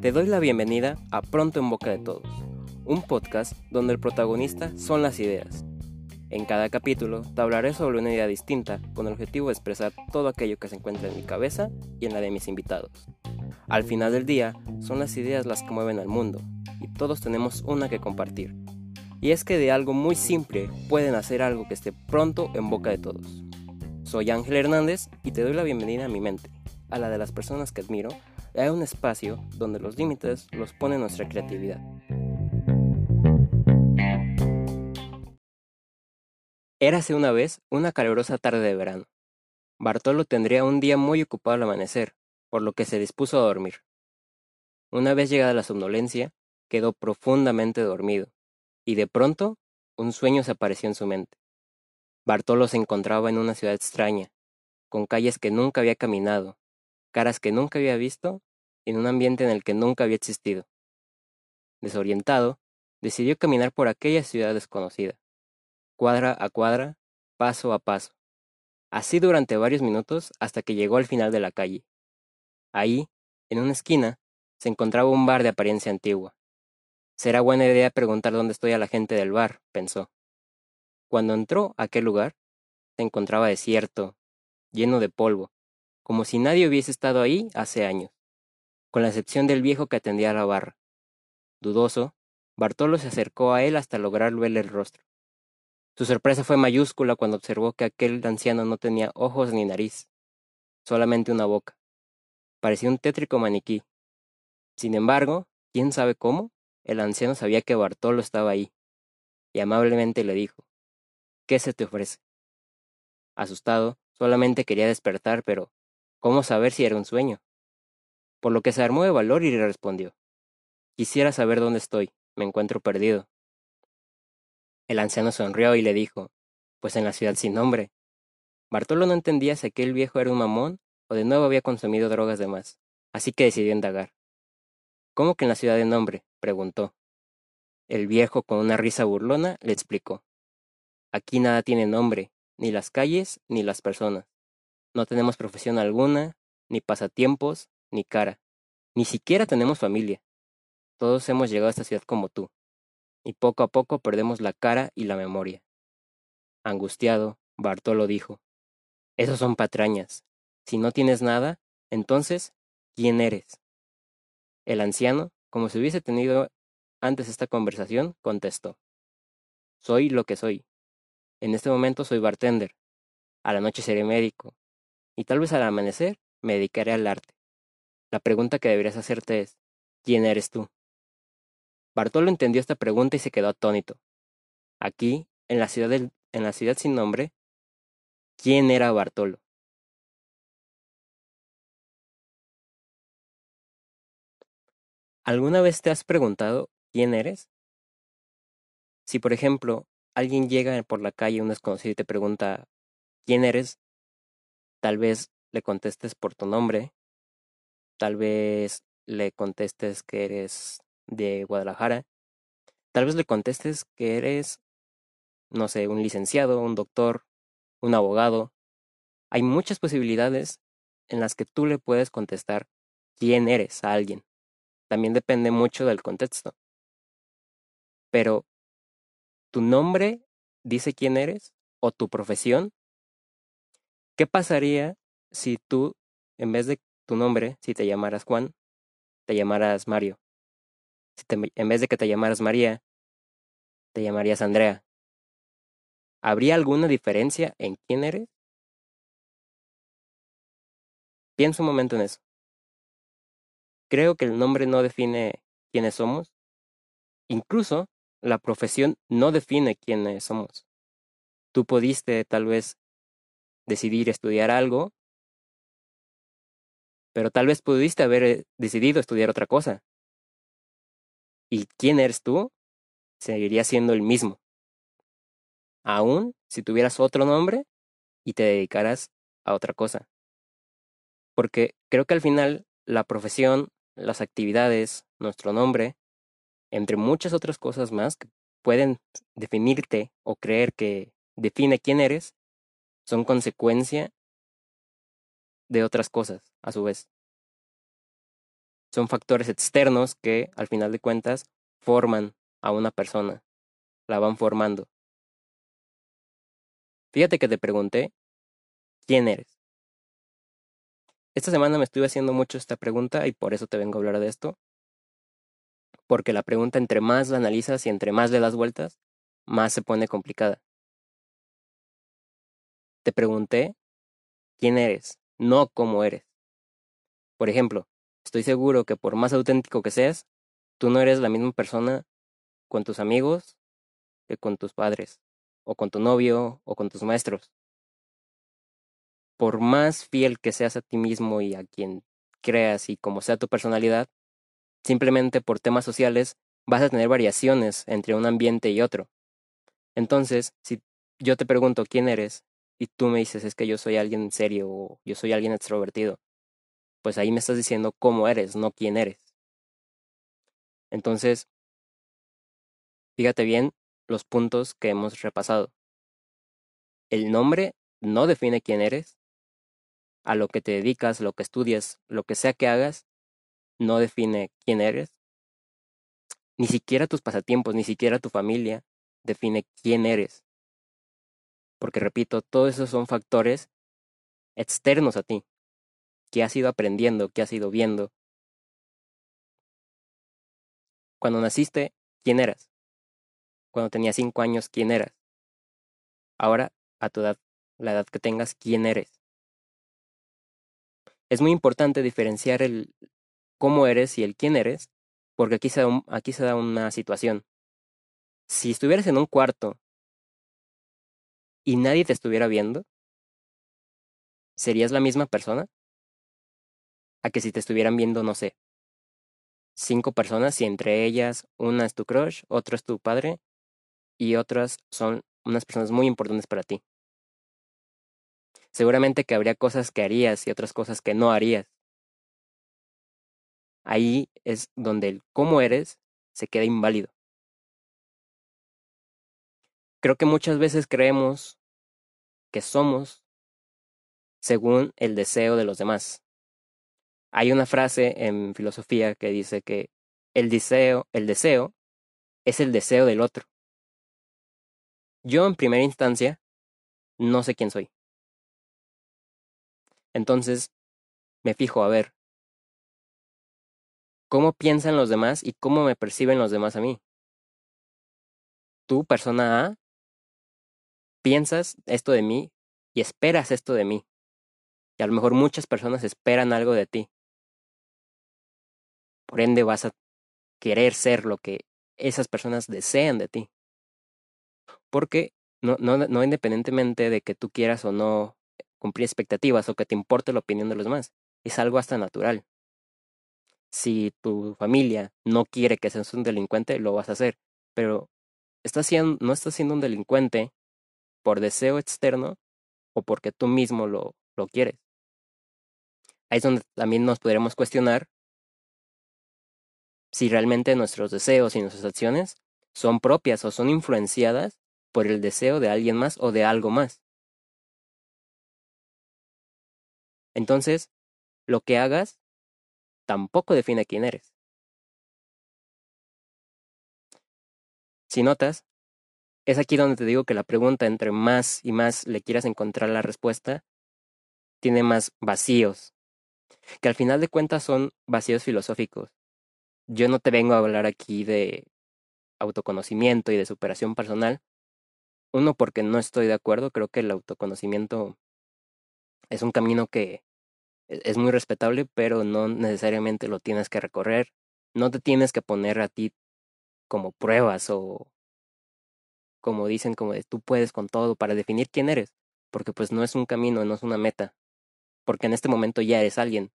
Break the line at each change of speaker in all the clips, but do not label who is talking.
Te doy la bienvenida a Pronto en Boca de Todos, un podcast donde el protagonista son las ideas. En cada capítulo te hablaré sobre una idea distinta con el objetivo de expresar todo aquello que se encuentra en mi cabeza y en la de mis invitados. Al final del día, son las ideas las que mueven al mundo y todos tenemos una que compartir. Y es que de algo muy simple pueden hacer algo que esté pronto en boca de todos. Soy Ángel Hernández y te doy la bienvenida a mi mente, a la de las personas que admiro hay un espacio donde los límites los pone nuestra creatividad. Érase una vez una calurosa tarde de verano. Bartolo tendría un día muy ocupado al amanecer, por lo que se dispuso a dormir. Una vez llegada la somnolencia, quedó profundamente dormido, y de pronto un sueño se apareció en su mente. Bartolo se encontraba en una ciudad extraña, con calles que nunca había caminado, caras que nunca había visto, en un ambiente en el que nunca había existido. Desorientado, decidió caminar por aquella ciudad desconocida, cuadra a cuadra, paso a paso. Así durante varios minutos hasta que llegó al final de la calle. Ahí, en una esquina, se encontraba un bar de apariencia antigua. Será buena idea preguntar dónde estoy a la gente del bar, pensó. Cuando entró a aquel lugar, se encontraba desierto, lleno de polvo, como si nadie hubiese estado ahí hace años, con la excepción del viejo que atendía a la barra. Dudoso, Bartolo se acercó a él hasta lograr verle el rostro. Su sorpresa fue mayúscula cuando observó que aquel anciano no tenía ojos ni nariz, solamente una boca. Parecía un tétrico maniquí. Sin embargo, quién sabe cómo, el anciano sabía que Bartolo estaba ahí, y amablemente le dijo, ¿Qué se te ofrece? Asustado, solamente quería despertar, pero ¿Cómo saber si era un sueño? Por lo que se armó de valor y le respondió. Quisiera saber dónde estoy, me encuentro perdido. El anciano sonrió y le dijo, pues en la ciudad sin nombre. Bartolo no entendía si aquel viejo era un mamón o de nuevo había consumido drogas de más, así que decidió indagar. ¿Cómo que en la ciudad de nombre? preguntó. El viejo, con una risa burlona, le explicó. Aquí nada tiene nombre, ni las calles ni las personas. No tenemos profesión alguna, ni pasatiempos, ni cara. Ni siquiera tenemos familia. Todos hemos llegado a esta ciudad como tú. Y poco a poco perdemos la cara y la memoria. Angustiado, Bartolo dijo. Esos son patrañas. Si no tienes nada, entonces, ¿quién eres? El anciano, como si hubiese tenido antes esta conversación, contestó. Soy lo que soy. En este momento soy bartender. A la noche seré médico y tal vez al amanecer me dedicaré al arte. La pregunta que deberías hacerte es, ¿quién eres tú? Bartolo entendió esta pregunta y se quedó atónito. Aquí, en la ciudad, en la ciudad sin nombre, ¿quién era Bartolo? ¿Alguna vez te has preguntado quién eres? Si, por ejemplo, alguien llega por la calle, un desconocido, y te pregunta quién eres, Tal vez le contestes por tu nombre, tal vez le contestes que eres de Guadalajara, tal vez le contestes que eres, no sé, un licenciado, un doctor, un abogado. Hay muchas posibilidades en las que tú le puedes contestar quién eres a alguien. También depende mucho del contexto. Pero, ¿tu nombre dice quién eres? ¿O tu profesión ¿Qué pasaría si tú, en vez de tu nombre, si te llamaras Juan, te llamaras Mario? Si en vez de que te llamaras María, te llamarías Andrea. ¿Habría alguna diferencia en quién eres? Piensa un momento en eso. Creo que el nombre no define quiénes somos. Incluso la profesión no define quiénes somos. Tú pudiste tal vez decidir estudiar algo, pero tal vez pudiste haber eh, decidido estudiar otra cosa. ¿Y quién eres tú? Seguiría siendo el mismo. Aún si tuvieras otro nombre y te dedicaras a otra cosa. Porque creo que al final la profesión, las actividades, nuestro nombre, entre muchas otras cosas más que pueden definirte o creer que define quién eres, son consecuencia de otras cosas, a su vez. Son factores externos que, al final de cuentas, forman a una persona, la van formando. Fíjate que te pregunté, ¿quién eres? Esta semana me estuve haciendo mucho esta pregunta y por eso te vengo a hablar de esto. Porque la pregunta entre más la analizas y entre más le das vueltas, más se pone complicada. Te pregunté, ¿quién eres? No cómo eres. Por ejemplo, estoy seguro que por más auténtico que seas, tú no eres la misma persona con tus amigos que con tus padres, o con tu novio, o con tus maestros. Por más fiel que seas a ti mismo y a quien creas y como sea tu personalidad, simplemente por temas sociales vas a tener variaciones entre un ambiente y otro. Entonces, si yo te pregunto quién eres y tú me dices es que yo soy alguien serio o yo soy alguien extrovertido, pues ahí me estás diciendo cómo eres, no quién eres. Entonces, Fíjate bien los puntos que hemos repasado. El nombre no define quién eres. A lo que te dedicas, lo que estudias, lo que sea que hagas, no define quién eres. Ni siquiera tus pasatiempos, ni siquiera tu familia define quién eres. Porque repito, todos esos son factores externos a ti, que has ido aprendiendo, que has ido viendo. Cuando naciste, ¿quién eras? cuando tenías cinco años quién eras. Ahora, a tu edad, la edad que tengas, quién eres. Es muy importante diferenciar el cómo eres y el quién eres, porque aquí se da, aquí se da una situación. Si estuvieras en un cuarto y nadie te estuviera viendo, ¿serías la misma persona? A que si te estuvieran viendo, no sé, cinco personas y entre ellas una es tu crush, otro es tu padre y otras son unas personas muy importantes para ti. Seguramente que habría cosas que harías y otras cosas que no harías. Ahí es donde el cómo eres se queda inválido. Creo que muchas veces creemos que somos según el deseo de los demás. Hay una frase en filosofía que dice que el deseo, el deseo es el deseo del otro. Yo en primera instancia no sé quién soy. Entonces, me fijo a ver cómo piensan los demás y cómo me perciben los demás a mí. Tú, persona A, piensas esto de mí y esperas esto de mí. Y a lo mejor muchas personas esperan algo de ti. Por ende vas a querer ser lo que esas personas desean de ti. Porque no, no, no independientemente de que tú quieras o no cumplir expectativas o que te importe la opinión de los demás, es algo hasta natural. Si tu familia no quiere que seas un delincuente, lo vas a hacer, pero estás siendo, no estás siendo un delincuente por deseo externo o porque tú mismo lo, lo quieres. Ahí es donde también nos podríamos cuestionar si realmente nuestros deseos y nuestras acciones son propias o son influenciadas por el deseo de alguien más o de algo más. Entonces, lo que hagas tampoco define quién eres. Si notas, es aquí donde te digo que la pregunta entre más y más le quieras encontrar la respuesta, tiene más vacíos, que al final de cuentas son vacíos filosóficos. Yo no te vengo a hablar aquí de autoconocimiento y de superación personal, uno, porque no estoy de acuerdo, creo que el autoconocimiento es un camino que es muy respetable, pero no necesariamente lo tienes que recorrer, no te tienes que poner a ti como pruebas o como dicen, como de tú puedes con todo para definir quién eres, porque pues no es un camino, no es una meta, porque en este momento ya eres alguien.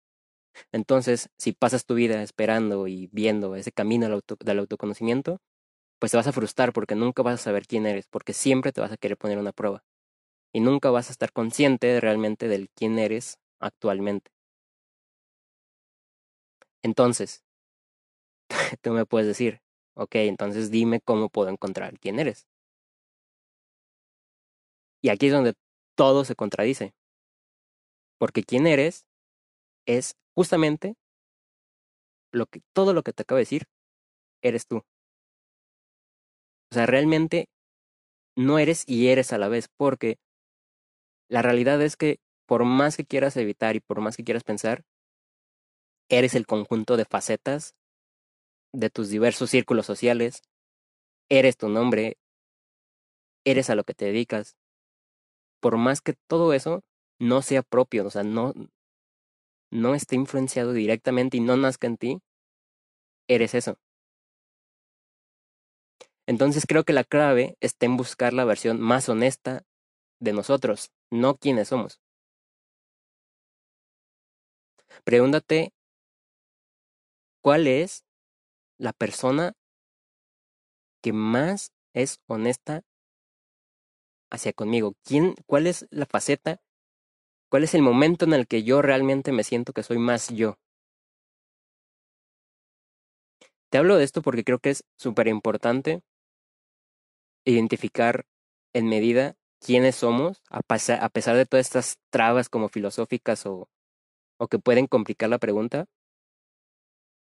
Entonces, si pasas tu vida esperando y viendo ese camino del autoconocimiento, pues te vas a frustrar porque nunca vas a saber quién eres, porque siempre te vas a querer poner una prueba. Y nunca vas a estar consciente realmente del quién eres actualmente. Entonces, tú me puedes decir, ok, entonces dime cómo puedo encontrar quién eres. Y aquí es donde todo se contradice. Porque quién eres es justamente lo que, todo lo que te acabo de decir, eres tú. O sea, realmente no eres y eres a la vez, porque la realidad es que por más que quieras evitar y por más que quieras pensar, eres el conjunto de facetas de tus diversos círculos sociales, eres tu nombre, eres a lo que te dedicas. Por más que todo eso no sea propio, o sea, no, no esté influenciado directamente y no nazca en ti, eres eso. Entonces creo que la clave está en buscar la versión más honesta de nosotros, no quienes somos. Pregúntate cuál es la persona que más es honesta hacia conmigo. ¿Quién, ¿Cuál es la faceta? ¿Cuál es el momento en el que yo realmente me siento que soy más yo? Te hablo de esto porque creo que es súper importante identificar en medida quiénes somos, a, a pesar de todas estas trabas como filosóficas o, o que pueden complicar la pregunta,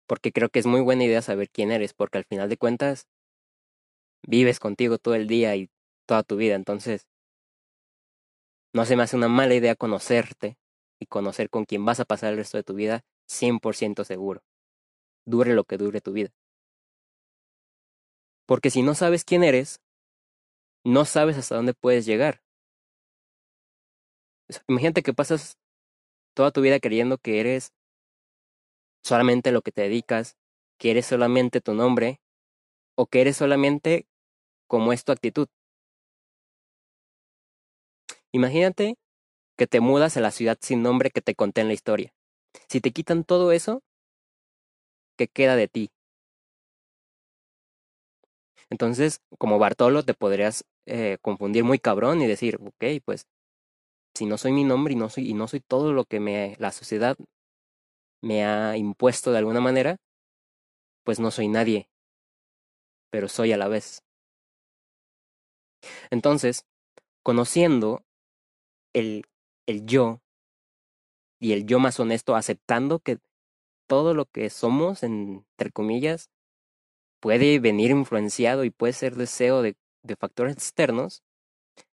porque creo que es muy buena idea saber quién eres, porque al final de cuentas vives contigo todo el día y toda tu vida, entonces no se me hace una mala idea conocerte y conocer con quién vas a pasar el resto de tu vida 100% seguro, dure lo que dure tu vida. Porque si no sabes quién eres, no sabes hasta dónde puedes llegar. Imagínate que pasas toda tu vida creyendo que eres solamente lo que te dedicas, que eres solamente tu nombre, o que eres solamente como es tu actitud. Imagínate que te mudas a la ciudad sin nombre que te conté en la historia. Si te quitan todo eso, ¿qué queda de ti? Entonces, como Bartolo, te podrías eh, confundir muy cabrón y decir, ok, pues, si no soy mi nombre y no soy, y no soy todo lo que me, la sociedad me ha impuesto de alguna manera, pues no soy nadie, pero soy a la vez. Entonces, conociendo el, el yo y el yo más honesto, aceptando que todo lo que somos, entre comillas, puede venir influenciado y puede ser deseo de, de factores externos,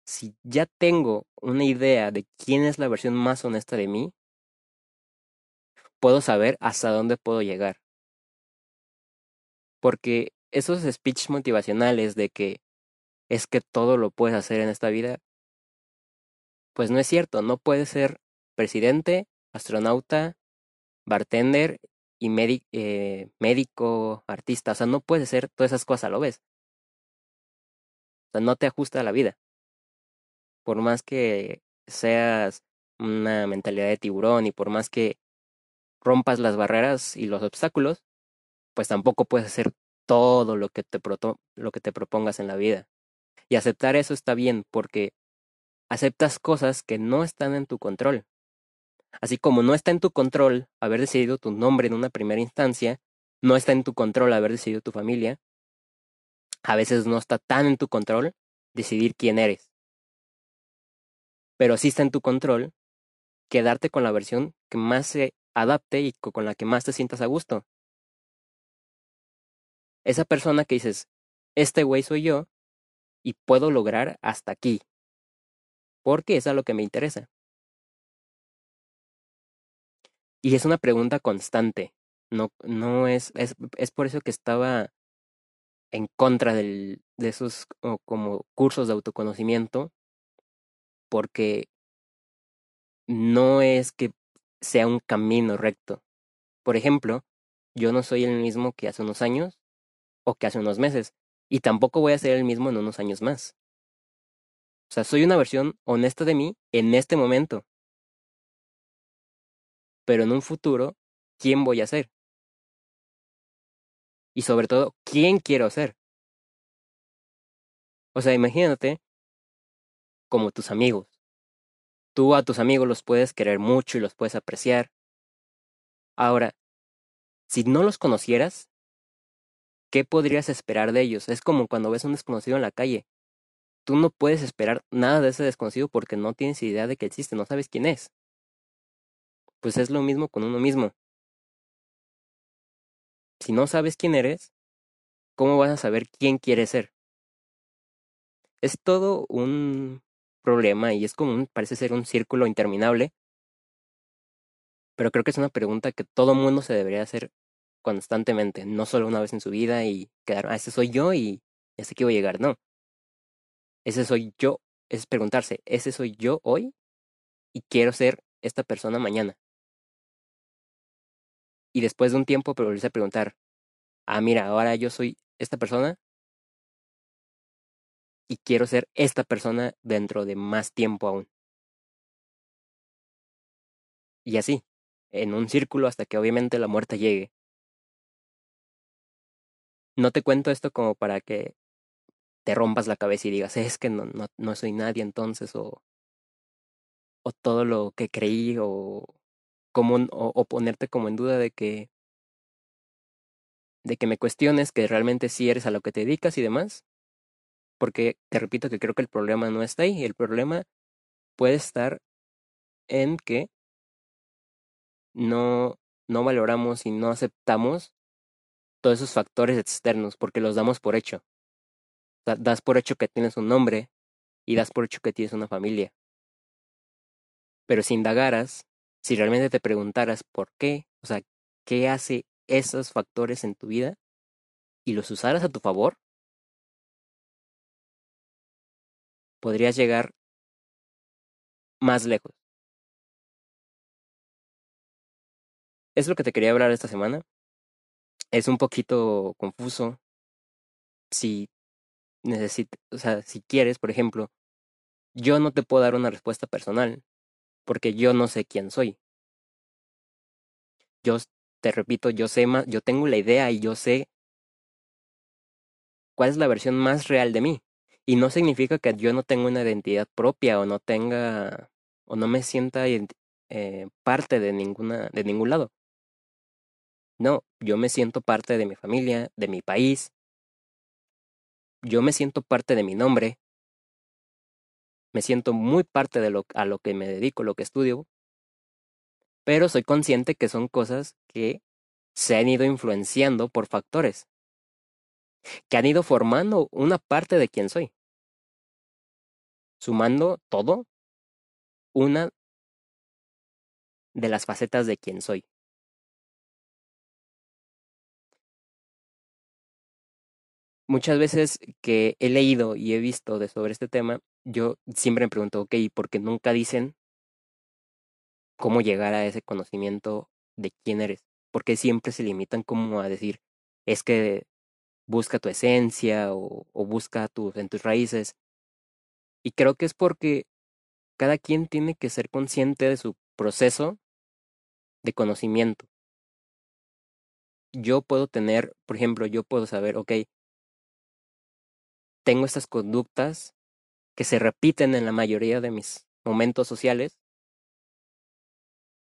si ya tengo una idea de quién es la versión más honesta de mí, puedo saber hasta dónde puedo llegar. Porque esos speeches motivacionales de que es que todo lo puedes hacer en esta vida, pues no es cierto, no puedes ser presidente, astronauta, bartender y eh, médico, artista, o sea, no puedes hacer todas esas cosas, ¿lo ves? O sea, no te ajusta a la vida. Por más que seas una mentalidad de tiburón y por más que rompas las barreras y los obstáculos, pues tampoco puedes hacer todo lo que te, lo que te propongas en la vida. Y aceptar eso está bien porque aceptas cosas que no están en tu control. Así como no está en tu control haber decidido tu nombre en una primera instancia, no está en tu control haber decidido tu familia, a veces no está tan en tu control decidir quién eres. Pero sí está en tu control quedarte con la versión que más se adapte y con la que más te sientas a gusto. Esa persona que dices, este güey soy yo y puedo lograr hasta aquí. Porque es a lo que me interesa. Y es una pregunta constante. No, no es, es, es por eso que estaba en contra del, de esos como cursos de autoconocimiento, porque no es que sea un camino recto. Por ejemplo, yo no soy el mismo que hace unos años o que hace unos meses, y tampoco voy a ser el mismo en unos años más. O sea, soy una versión honesta de mí en este momento pero en un futuro, ¿quién voy a ser? Y sobre todo, ¿quién quiero ser? O sea, imagínate como tus amigos. Tú a tus amigos los puedes querer mucho y los puedes apreciar. Ahora, si no los conocieras, ¿qué podrías esperar de ellos? Es como cuando ves a un desconocido en la calle. Tú no puedes esperar nada de ese desconocido porque no tienes idea de que existe, no sabes quién es. pues es lo mismo con uno mismo. Si no sabes quién eres, ¿cómo vas a saber quién quieres ser? Es todo un problema y es como parece ser un círculo interminable. Pero creo que es una pregunta que todo mundo se debería hacer constantemente, no solo una vez en su vida y quedar, ah, ese soy yo y hasta aquí voy a llegar, no. Ese soy yo, es preguntarse, ese soy yo hoy y quiero ser esta persona mañana. Y después de un tiempo, volverse a preguntar, ah, mira, ahora yo soy esta persona y quiero ser esta persona dentro de más tiempo aún. Y así, en un círculo hasta que obviamente la muerte llegue. No te cuento esto como para que te rompas la cabeza y digas, es que no, no, no soy nadie entonces, o, o todo lo que creí, o, como, o, ponerte como en duda de que de que me cuestiones que realmente sí eres a lo que te dedicas y demás. Porque te repito que creo que el problema no está ahí. El problema puede estar en que no, no valoramos y no aceptamos todos esos factores externos porque los damos por hecho. Das por hecho que tienes un nombre y das por hecho que tienes una familia. Pero si indagaras, si realmente te preguntaras por qué, o sea, qué hace esos factores en tu vida y los usaras a tu favor, podrías llegar más lejos. Es lo que te quería hablar esta semana. Es un poquito confuso. Si necesitas, o sea, si quieres, por ejemplo, yo no te puedo dar una respuesta personal porque yo no sé quién soy. Yo te repito, yo sé más, yo tengo la idea y yo sé cuál es la versión más real de mí. Y no significa que yo no tenga una identidad propia o no tenga o no me sienta eh, parte de ninguna de ningún lado. No, yo me siento parte de mi familia, de mi país. Yo me siento parte de mi nombre. Me siento muy parte de lo a lo que me dedico, lo que estudio, pero soy consciente que son cosas que se han ido influenciando por factores, que han ido formando una parte de quien soy. Sumando todo, una de las facetas de quien soy. Muchas veces que he leído y he visto de sobre este tema, yo siempre me pregunto, ok, ¿por qué nunca dicen cómo llegar a ese conocimiento de quién eres, porque siempre se limitan como a decir, es que busca tu esencia o, busca tus, en tus raíces. Y creo que es porque cada quien tiene que ser consciente de su proceso de conocimiento. Yo puedo tener, por ejemplo, yo puedo saber, ok, tengo estas conductas que se repiten en la mayoría de mis momentos sociales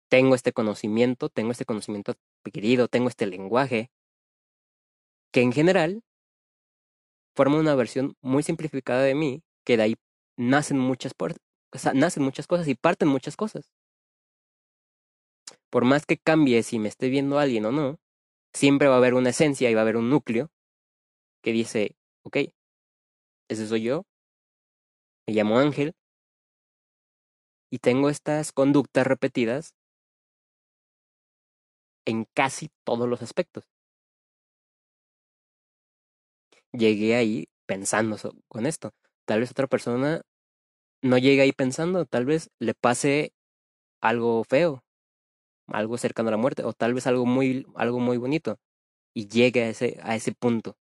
tengo este conocimiento, tengo este conocimiento adquirido, tengo este lenguaje, que en general forma una versión muy simplificada de mí, que de ahí nacen muchas, cosas y parten muchas cosas. Por más que cambie si me esté viendo alguien o no, siempre va a haber una esencia y va a haber un núcleo que dice, ok, ese soy yo, me llamo Ángel, y tengo estas conductas repetidas en casi todos los aspectos. Llegué ahí pensando con esto. Tal vez otra persona no llegue ahí pensando, tal vez le pase algo feo, algo cercano a la muerte, o tal vez algo muy, algo muy bonito, y llegue a ese, a ese punto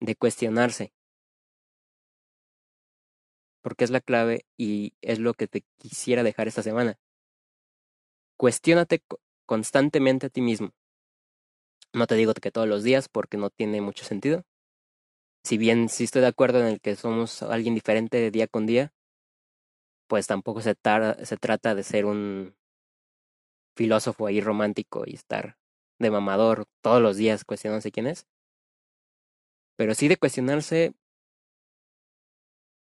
de cuestionarse. Porque es la clave y es lo que te quisiera dejar esta semana. Cuestiónate constantemente a ti mismo. No te digo que todos los días porque no tiene mucho sentido. Si bien sí estoy de acuerdo en el que somos alguien diferente de día con día, pues tampoco se, se trata de ser un filósofo ahí romántico y estar de mamador todos los días cuestionándose quién es. Pero sí de cuestionarse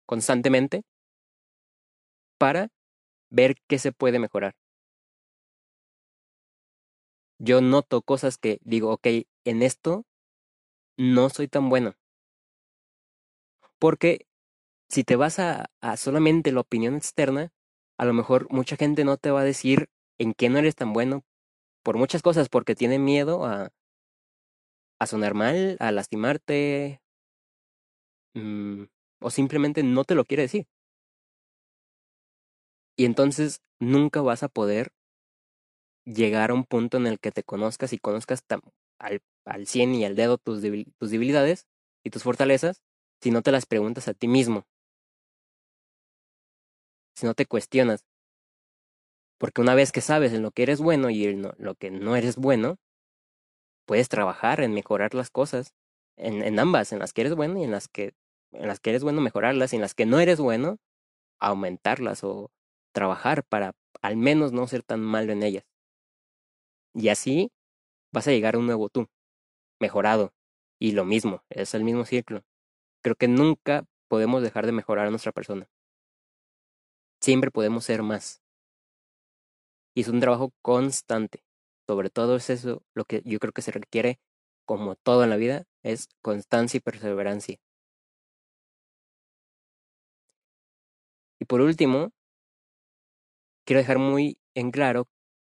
constantemente para ver qué se puede mejorar yo noto cosas que digo, ok, en esto no soy tan bueno. Porque si te vas a, solamente la opinión externa, a lo mejor mucha gente no te va a decir en qué no eres tan bueno por muchas cosas, porque tiene miedo a, a sonar mal, a lastimarte, mm, o simplemente no te lo quiere decir. Y entonces nunca vas a poder llegar a un punto en el que te conozcas y conozcas al, al 100 y al dedo tus, tus debilidades y tus fortalezas si no te las preguntas a ti mismo. Si no te cuestionas. Porque una vez que sabes en lo que eres bueno y en lo que no eres bueno, puedes trabajar en mejorar las cosas. En, ambas, en las que eres bueno y en las que, en las que eres bueno mejorarlas y en las que no eres bueno, aumentarlas o trabajar para al menos no ser tan malo en ellas. Y así vas a llegar a un nuevo tú, mejorado. Y lo mismo, es el mismo ciclo. Creo que nunca podemos dejar de mejorar a nuestra persona. Siempre podemos ser más. Y es un trabajo constante. Sobre todo es eso lo que yo creo que se requiere, como todo en la vida, es constancia y perseverancia. Y por último, quiero dejar muy en claro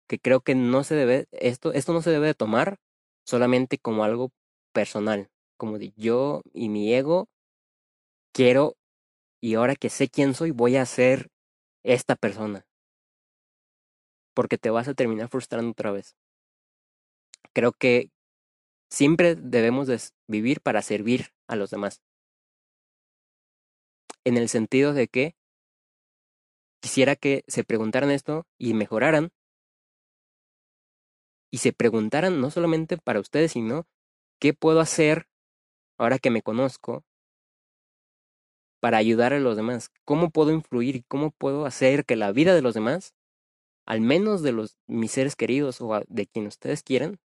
que creo que no se debe, esto, esto no se debe de tomar solamente como algo personal, como de yo y mi ego quiero y ahora que sé quién soy voy a ser esta persona. Porque te vas a terminar frustrando otra vez. Creo que siempre debemos de vivir para servir a los demás. En el sentido de que quisiera que se preguntaran esto y mejoraran y se preguntaran no solamente para ustedes, sino qué puedo hacer ahora que me conozco para ayudar a los demás, cómo puedo influir y cómo puedo hacer que la vida de los demás, al menos de los mis seres queridos o de quien ustedes quieran,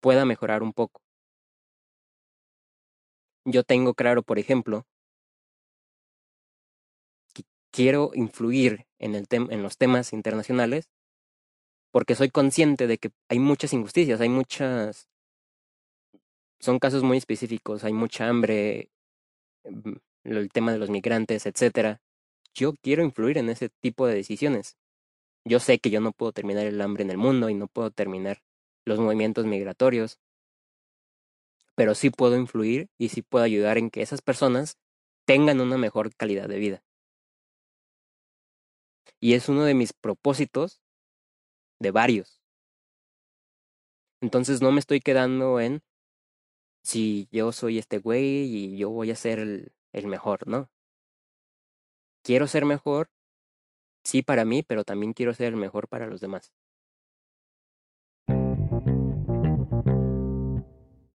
pueda mejorar un poco. Yo tengo claro, por ejemplo, que quiero influir en, el en los temas internacionales porque soy consciente de que hay muchas injusticias, hay muchas... Son casos muy específicos, hay mucha hambre, el tema de los migrantes, etcétera. Yo quiero influir en ese tipo de decisiones. Yo sé que yo no puedo terminar el hambre en el mundo y no puedo terminar los movimientos migratorios, pero sí puedo influir y sí puedo ayudar en que esas personas tengan una mejor calidad de vida. Y es uno de mis propósitos de varios. Entonces no me estoy quedando en si yo soy este güey y yo voy a ser el, el mejor, ¿no? Quiero ser mejor, sí para mí, pero también quiero ser el mejor para los demás.